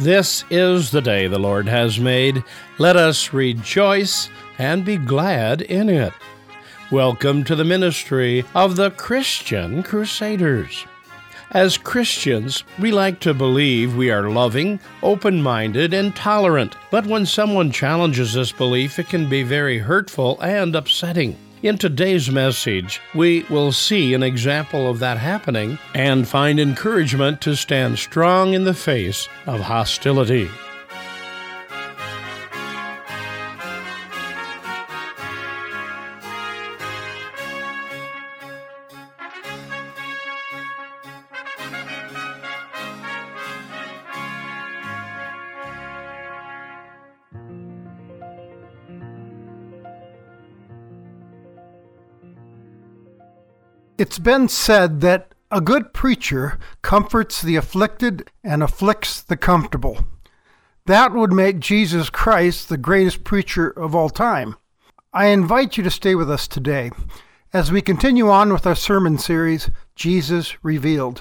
This is the day the Lord has made. Let us rejoice and be glad in it. Welcome to the ministry of the Christian Crusaders. As Christians, we like to believe we are loving, open minded, and tolerant, but when someone challenges this belief, it can be very hurtful and upsetting. In today's message, we will see an example of that happening and find encouragement to stand strong in the face of hostility. It's been said that a good preacher comforts the afflicted and afflicts the comfortable. That would make Jesus Christ the greatest preacher of all time. I invite you to stay with us today as we continue on with our sermon series, Jesus Revealed.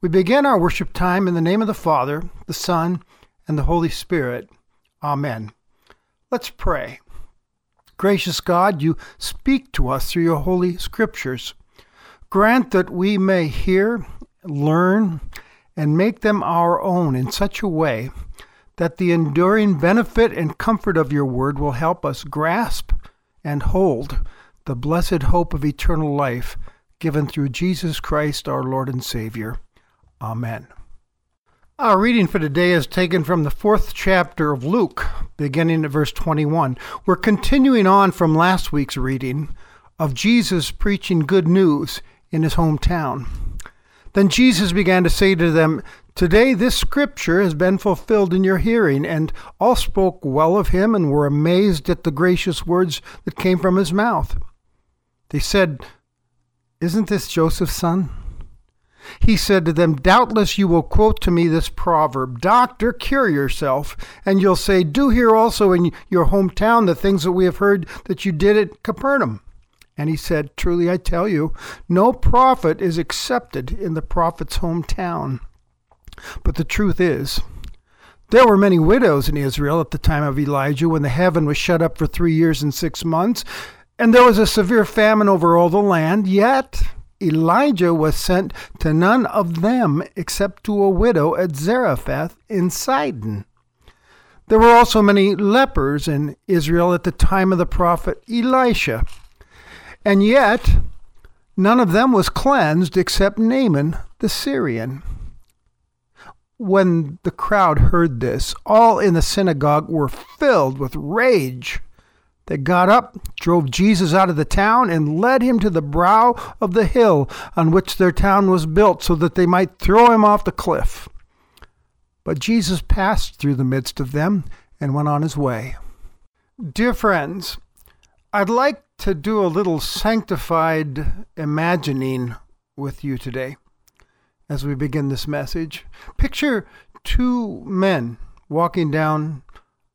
We begin our worship time in the name of the Father, the Son, and the Holy Spirit. Amen. Let's pray. Gracious God, you speak to us through your holy scriptures. Grant that we may hear, learn, and make them our own in such a way that the enduring benefit and comfort of your word will help us grasp and hold the blessed hope of eternal life given through Jesus Christ our Lord and Savior. Amen. Our reading for today is taken from the fourth chapter of Luke, beginning at verse 21. We're continuing on from last week's reading of Jesus preaching good news in his hometown. Then Jesus began to say to them, Today this scripture has been fulfilled in your hearing. And all spoke well of him and were amazed at the gracious words that came from his mouth. They said, Isn't this Joseph's son? He said to them, Doubtless you will quote to me this proverb Doctor, cure yourself. And you'll say, Do here also in your hometown the things that we have heard that you did at Capernaum. And he said, Truly I tell you, no prophet is accepted in the prophet's hometown. But the truth is, there were many widows in Israel at the time of Elijah when the heaven was shut up for three years and six months, and there was a severe famine over all the land. Yet Elijah was sent to none of them except to a widow at Zarephath in Sidon. There were also many lepers in Israel at the time of the prophet Elisha. And yet, none of them was cleansed except Naaman the Syrian. When the crowd heard this, all in the synagogue were filled with rage. They got up, drove Jesus out of the town, and led him to the brow of the hill on which their town was built, so that they might throw him off the cliff. But Jesus passed through the midst of them and went on his way. Dear friends, I'd like to do a little sanctified imagining with you today as we begin this message. Picture two men walking down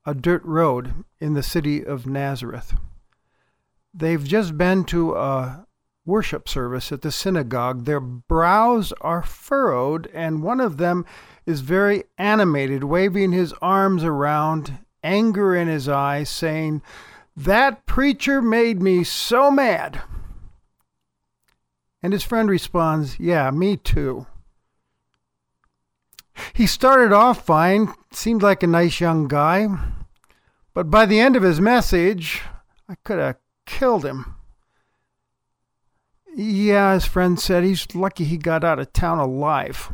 a dirt road in the city of Nazareth. They've just been to a worship service at the synagogue. Their brows are furrowed, and one of them is very animated, waving his arms around, anger in his eyes, saying, that preacher made me so mad. And his friend responds, Yeah, me too. He started off fine, seemed like a nice young guy, but by the end of his message, I could have killed him. Yeah, his friend said he's lucky he got out of town alive.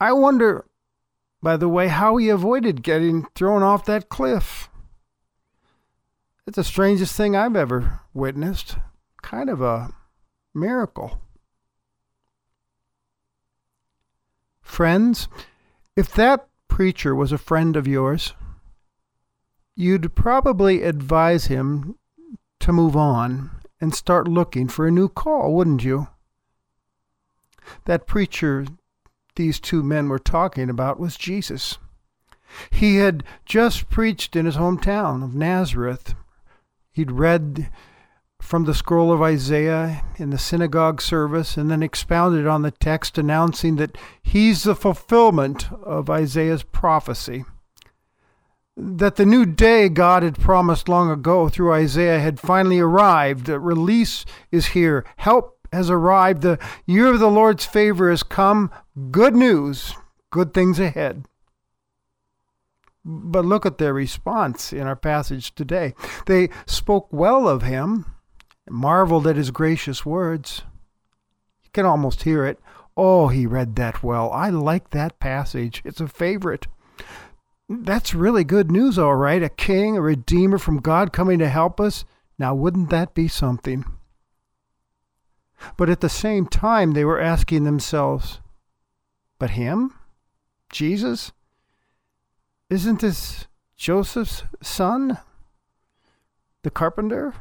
I wonder, by the way, how he avoided getting thrown off that cliff. It's the strangest thing I've ever witnessed. Kind of a miracle. Friends, if that preacher was a friend of yours, you'd probably advise him to move on and start looking for a new call, wouldn't you? That preacher these two men were talking about was Jesus. He had just preached in his hometown of Nazareth He'd read from the scroll of Isaiah in the synagogue service and then expounded on the text, announcing that he's the fulfillment of Isaiah's prophecy. That the new day God had promised long ago through Isaiah had finally arrived. The release is here. Help has arrived. The year of the Lord's favor has come. Good news. Good things ahead. But look at their response in our passage today. They spoke well of him, marveled at his gracious words. You can almost hear it. Oh, he read that well. I like that passage. It's a favorite. That's really good news, all right. A king, a redeemer from God coming to help us. Now, wouldn't that be something? But at the same time, they were asking themselves, but him? Jesus? Isn't this Joseph's son? The carpenter?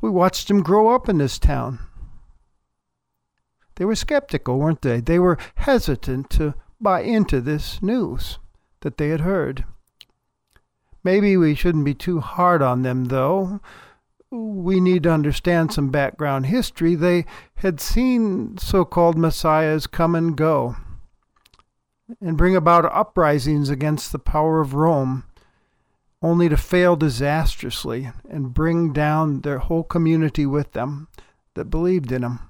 We watched him grow up in this town. They were skeptical, weren't they? They were hesitant to buy into this news that they had heard. Maybe we shouldn't be too hard on them, though. We need to understand some background history. They had seen so called messiahs come and go and bring about uprisings against the power of Rome, only to fail disastrously and bring down their whole community with them that believed in him.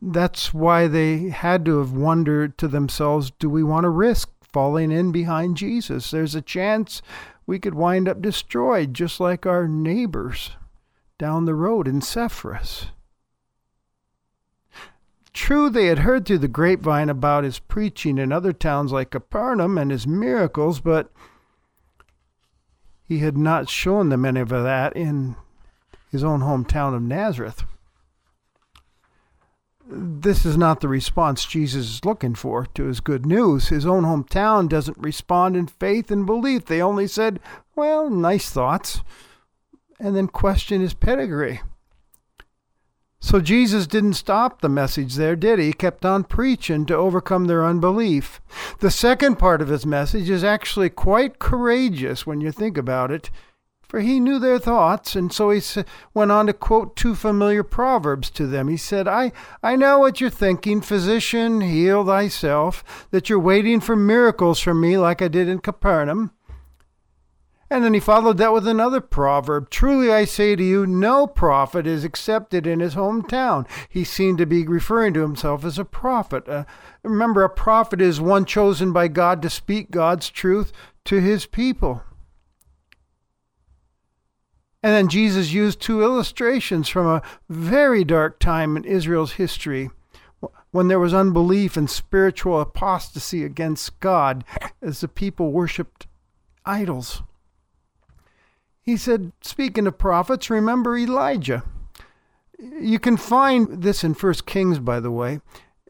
That's why they had to have wondered to themselves do we want to risk falling in behind Jesus? There's a chance we could wind up destroyed, just like our neighbors down the road in Sepphoris. True, they had heard through the grapevine about his preaching in other towns like Capernaum and his miracles, but he had not shown them any of that in his own hometown of Nazareth. This is not the response Jesus is looking for to his good news. His own hometown doesn't respond in faith and belief. They only said, well, nice thoughts, and then question his pedigree. So Jesus didn't stop the message there, did he? He kept on preaching to overcome their unbelief. The second part of his message is actually quite courageous when you think about it, for he knew their thoughts, and so he went on to quote two familiar proverbs to them. He said, I, I know what you're thinking, physician, heal thyself, that you're waiting for miracles from me like I did in Capernaum. And then he followed that with another proverb Truly I say to you, no prophet is accepted in his hometown. He seemed to be referring to himself as a prophet. Uh, remember, a prophet is one chosen by God to speak God's truth to his people. And then Jesus used two illustrations from a very dark time in Israel's history when there was unbelief and spiritual apostasy against God as the people worshiped idols. He said, speaking of prophets, remember Elijah. You can find this in First Kings, by the way.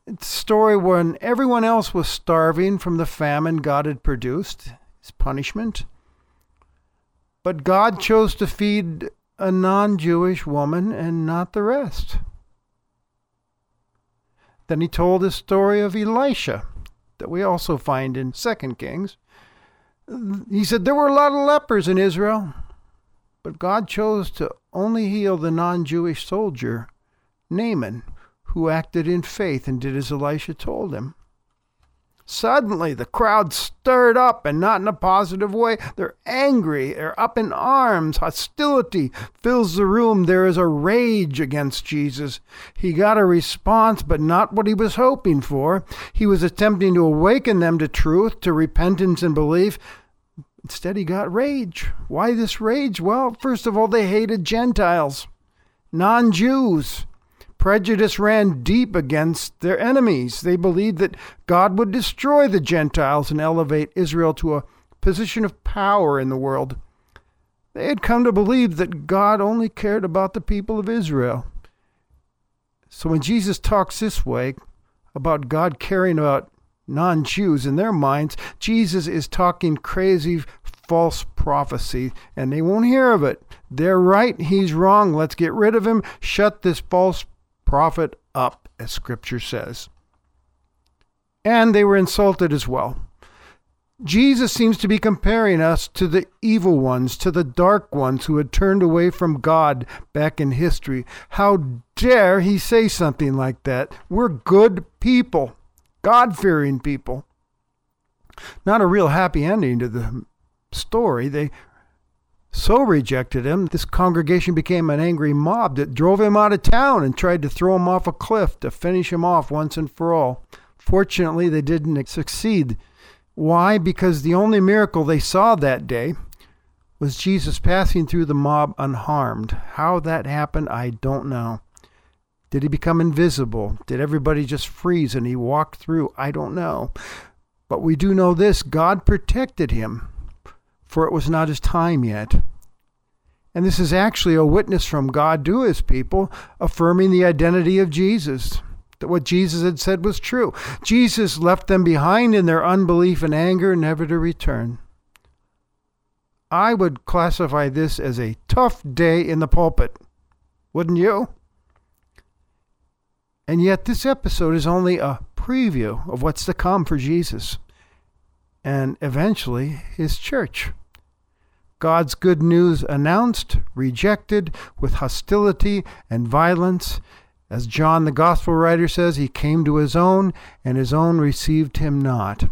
It's a story when everyone else was starving from the famine God had produced, his punishment. But God chose to feed a non Jewish woman and not the rest. Then he told the story of Elisha that we also find in Second Kings. He said there were a lot of lepers in Israel, but God chose to only heal the non Jewish soldier, Naaman, who acted in faith and did as Elisha told him. Suddenly, the crowd stirred up, and not in a positive way. They're angry, they're up in arms. Hostility fills the room. There is a rage against Jesus. He got a response, but not what he was hoping for. He was attempting to awaken them to truth, to repentance and belief, Instead, he got rage. Why this rage? Well, first of all, they hated Gentiles, non Jews. Prejudice ran deep against their enemies. They believed that God would destroy the Gentiles and elevate Israel to a position of power in the world. They had come to believe that God only cared about the people of Israel. So when Jesus talks this way about God caring about non Jews in their minds, Jesus is talking crazy false prophecy and they won't hear of it. They're right, he's wrong. Let's get rid of him. Shut this false prophet up, as scripture says. And they were insulted as well. Jesus seems to be comparing us to the evil ones, to the dark ones who had turned away from God back in history. How dare he say something like that? We're good people, God fearing people. Not a real happy ending to the story. They so rejected him, this congregation became an angry mob that drove him out of town and tried to throw him off a cliff to finish him off once and for all. Fortunately, they didn't succeed. Why? Because the only miracle they saw that day was Jesus passing through the mob unharmed. How that happened, I don't know. Did he become invisible? Did everybody just freeze and he walked through? I don't know. But we do know this God protected him, for it was not his time yet. And this is actually a witness from God to his people, affirming the identity of Jesus that what Jesus had said was true. Jesus left them behind in their unbelief and anger, never to return. I would classify this as a tough day in the pulpit, wouldn't you? And yet, this episode is only a preview of what's to come for Jesus and eventually his church. God's good news announced, rejected with hostility and violence, as John the Gospel writer says, he came to his own, and his own received him not.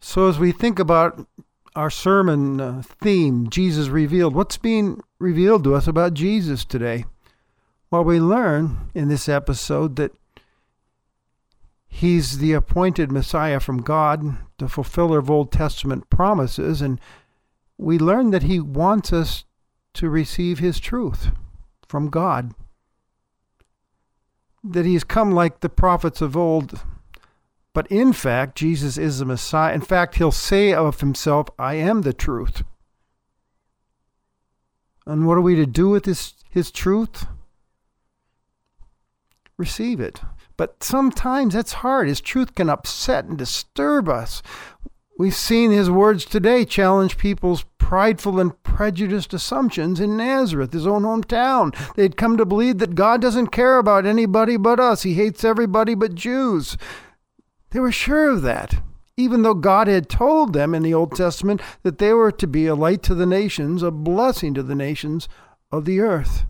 So, as we think about our sermon uh, theme, Jesus revealed, what's being revealed to us about Jesus today? Well, we learn in this episode that he's the appointed Messiah from God, the fulfiller of Old Testament promises, and we learn that he wants us to receive his truth from God that he's come like the prophets of old. But in fact, Jesus is the Messiah. In fact, he'll say of himself, I am the truth. And what are we to do with his, his truth? Receive it. But sometimes that's hard. His truth can upset and disturb us. We've seen his words today challenge people's prideful and prejudiced assumptions in Nazareth, his own hometown. They'd come to believe that God doesn't care about anybody but us, he hates everybody but Jews. They were sure of that, even though God had told them in the Old Testament that they were to be a light to the nations, a blessing to the nations of the earth.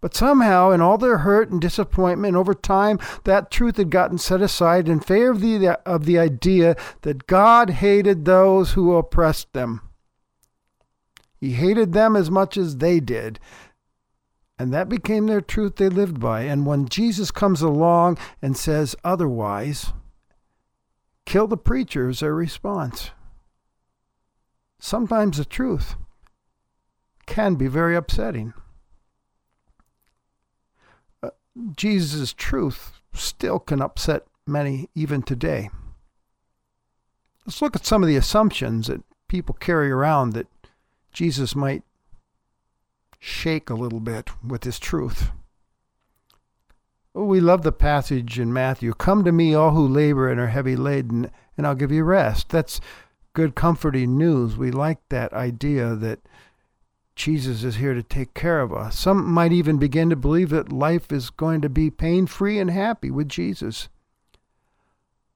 But somehow, in all their hurt and disappointment, over time, that truth had gotten set aside in favor of the, of the idea that God hated those who oppressed them. He hated them as much as they did. And that became their truth they lived by. And when Jesus comes along and says otherwise, kill the preacher is their response. Sometimes the truth can be very upsetting. Jesus' truth still can upset many even today. Let's look at some of the assumptions that people carry around that Jesus might shake a little bit with his truth. Oh, we love the passage in Matthew Come to me, all who labor and are heavy laden, and I'll give you rest. That's good, comforting news. We like that idea that Jesus is here to take care of us. Some might even begin to believe that life is going to be pain free and happy with Jesus.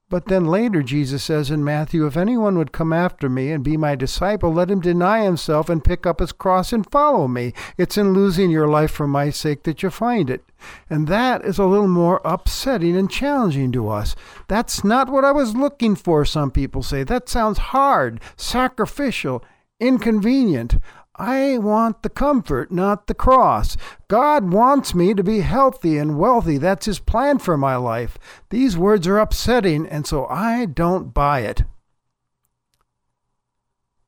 But then later, Jesus says in Matthew, If anyone would come after me and be my disciple, let him deny himself and pick up his cross and follow me. It's in losing your life for my sake that you find it. And that is a little more upsetting and challenging to us. That's not what I was looking for, some people say. That sounds hard, sacrificial, inconvenient. I want the comfort, not the cross. God wants me to be healthy and wealthy. That's His plan for my life. These words are upsetting, and so I don't buy it.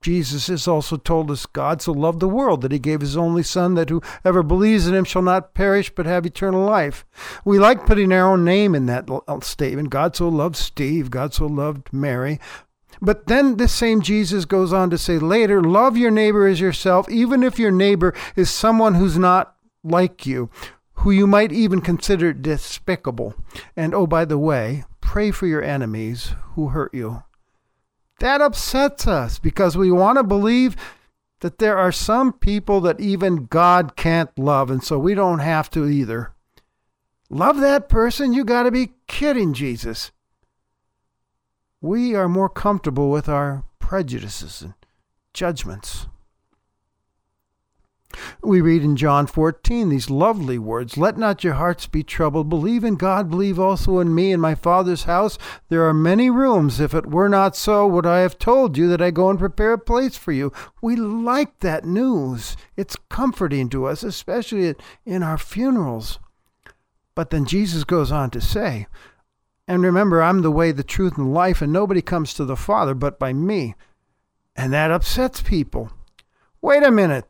Jesus has also told us God so loved the world that he gave his only Son, that whoever believes in him shall not perish but have eternal life. We like putting our own name in that statement. God so loved Steve, God so loved Mary. But then this same Jesus goes on to say later, love your neighbor as yourself, even if your neighbor is someone who's not like you, who you might even consider despicable. And oh, by the way, pray for your enemies who hurt you. That upsets us because we want to believe that there are some people that even God can't love, and so we don't have to either. Love that person? You got to be kidding, Jesus. We are more comfortable with our prejudices and judgments. We read in John 14 these lovely words Let not your hearts be troubled. Believe in God, believe also in me. In my Father's house there are many rooms. If it were not so, would I have told you that I go and prepare a place for you? We like that news. It's comforting to us, especially in our funerals. But then Jesus goes on to say, And remember, I'm the way, the truth, and life, and nobody comes to the Father but by me. And that upsets people. Wait a minute.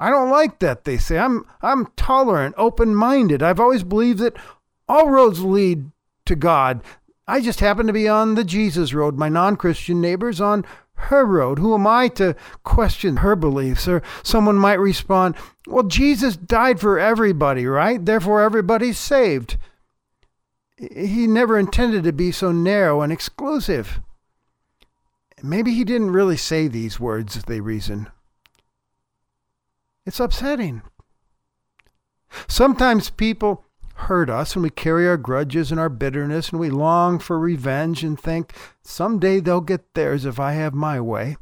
I don't like that, they say. I'm, I'm tolerant, open minded. I've always believed that all roads lead to God. I just happen to be on the Jesus road. My non Christian neighbor's on her road. Who am I to question her beliefs? Or someone might respond, Well, Jesus died for everybody, right? Therefore, everybody's saved. He never intended to be so narrow and exclusive. Maybe he didn't really say these words, they reason. It's upsetting. Sometimes people hurt us and we carry our grudges and our bitterness and we long for revenge and think someday they'll get theirs if I have my way.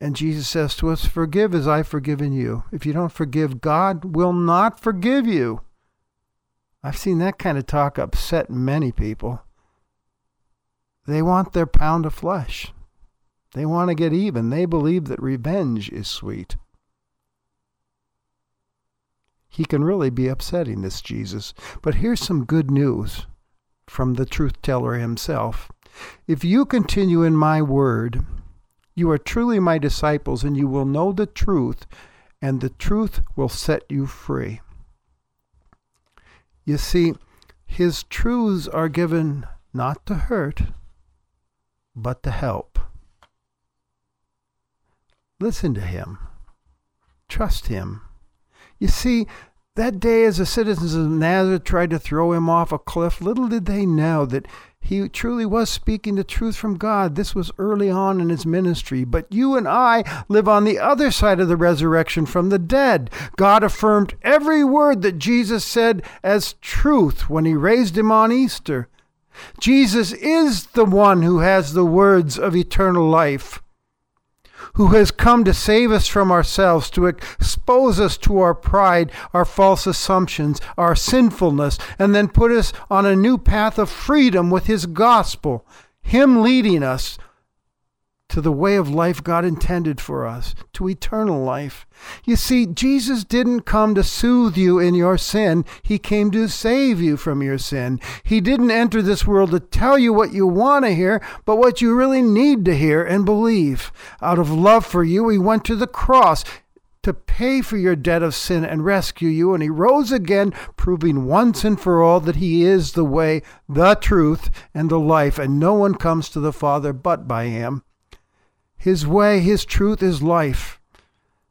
And Jesus says to us, Forgive as I've forgiven you. If you don't forgive, God will not forgive you. I've seen that kind of talk upset many people. They want their pound of flesh. They want to get even. They believe that revenge is sweet he can really be upsetting, this Jesus. But here's some good news from the truth teller himself. If you continue in my word, you are truly my disciples, and you will know the truth, and the truth will set you free. You see, his truths are given not to hurt, but to help. Listen to him. Trust him. You see, that day as the citizens of Nazareth tried to throw him off a cliff, little did they know that he truly was speaking the truth from God. This was early on in his ministry. But you and I live on the other side of the resurrection from the dead. God affirmed every word that Jesus said as truth when he raised him on Easter. Jesus is the one who has the words of eternal life who has come to save us from ourselves, to expose us to our pride, our false assumptions, our sinfulness, and then put us on a new path of freedom with His gospel, Him leading us to the way of life God intended for us, to eternal life. You see, Jesus didn't come to soothe you in your sin, He came to save you from your sin. He didn't enter this world to tell you what you want to hear, but what you really need to hear and believe. Out of love for you, He went to the cross to pay for your debt of sin and rescue you. And he rose again, proving once and for all that he is the way, the truth, and the life, and no one comes to the Father but by him. His way, His truth is life.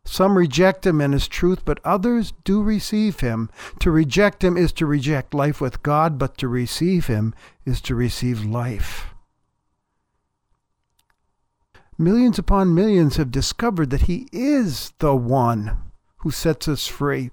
Some reject Him and His truth, but others do receive Him. To reject Him is to reject life with God, but to receive Him is to receive life. Millions upon millions have discovered that He is the one who sets us free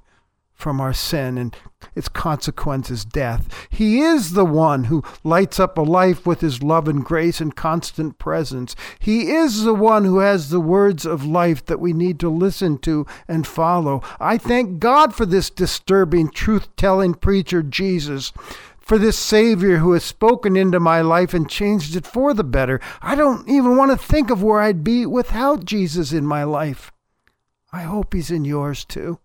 from our sin and its consequences, death. He is the one who lights up a life with his love and grace and constant presence. He is the one who has the words of life that we need to listen to and follow. I thank God for this disturbing, truth telling preacher, Jesus. For this Savior who has spoken into my life and changed it for the better. I don't even want to think of where I'd be without Jesus in my life. I hope He's in yours too.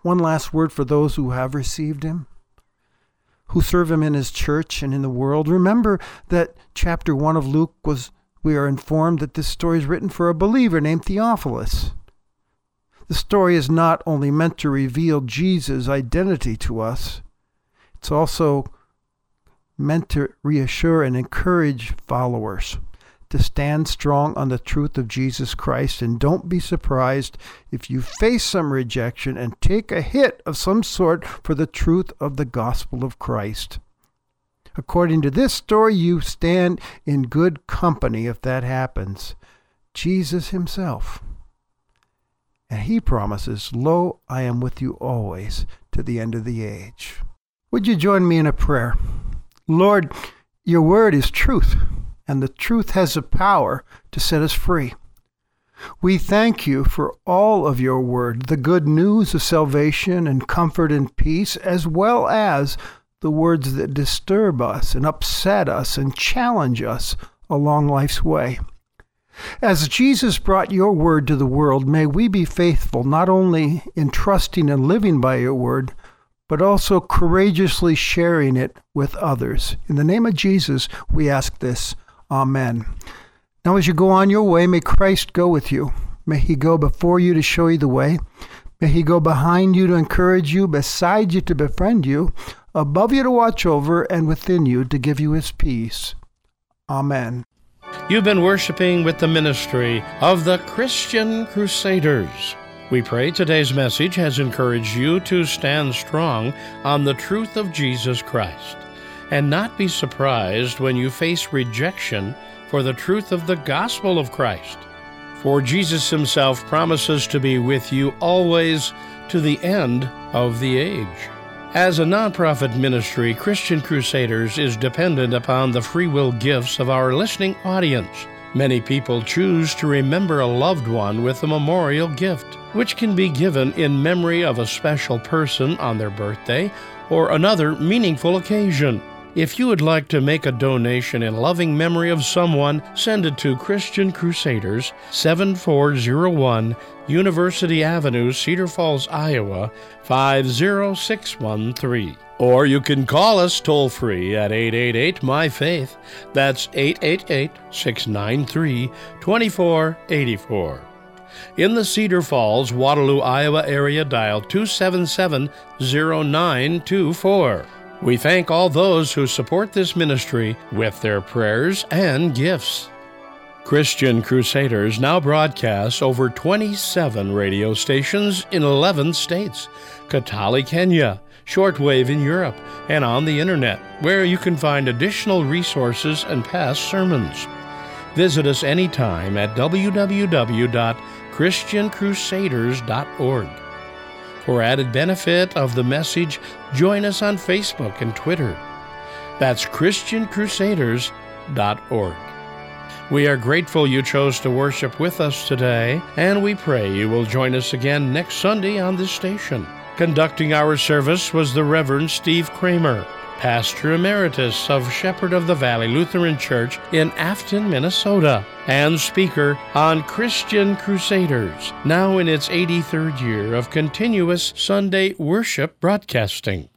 One last word for those who have received him, who serve him in his church and in the world. Remember that chapter 1 of Luke was, we are informed that this story is written for a believer named Theophilus. The story is not only meant to reveal Jesus' identity to us, it's also meant to reassure and encourage followers to stand strong on the truth of Jesus Christ. And don't be surprised if you face some rejection and take a hit of some sort for the truth of the gospel of Christ. According to this story, you stand in good company if that happens. Jesus Himself. And He promises, Lo, I am with you always to the end of the age. Would you join me in a prayer? Lord, Your word is truth, and the truth has the power to set us free. We thank you for all of your word, the good news of salvation and comfort and peace, as well as the words that disturb us and upset us and challenge us along life's way. As Jesus brought your word to the world, may we be faithful not only in trusting and living by your word, but also courageously sharing it with others. In the name of Jesus, we ask this. Amen. Now, as you go on your way, may Christ go with you. May he go before you to show you the way. May he go behind you to encourage you, beside you to befriend you, above you to watch over, and within you to give you his peace. Amen. You've been worshiping with the ministry of the Christian Crusaders. We pray today's message has encouraged you to stand strong on the truth of Jesus Christ and not be surprised when you face rejection for the truth of the gospel of Christ. For Jesus himself promises to be with you always to the end of the age. As a nonprofit ministry, Christian Crusaders is dependent upon the free will gifts of our listening audience. Many people choose to remember a loved one with a memorial gift, which can be given in memory of a special person on their birthday or another meaningful occasion. If you would like to make a donation in loving memory of someone, send it to Christian Crusaders, 7401 University Avenue, Cedar Falls, Iowa, 50613. Or you can call us toll free at 888 My Faith. That's 888 693 2484. In the Cedar Falls, Waterloo, Iowa area, dial 277 0924. We thank all those who support this ministry with their prayers and gifts. Christian Crusaders now broadcasts over 27 radio stations in 11 states, Katali, Kenya, shortwave in Europe, and on the internet, where you can find additional resources and past sermons. Visit us anytime at www.christiancrusaders.org. For added benefit of the message, join us on Facebook and Twitter. That's ChristianCrusaders.org. We are grateful you chose to worship with us today, and we pray you will join us again next Sunday on this station. Conducting our service was the Reverend Steve Kramer, Pastor Emeritus of Shepherd of the Valley Lutheran Church in Afton, Minnesota, and speaker on Christian Crusaders, now in its 83rd year of continuous Sunday worship broadcasting.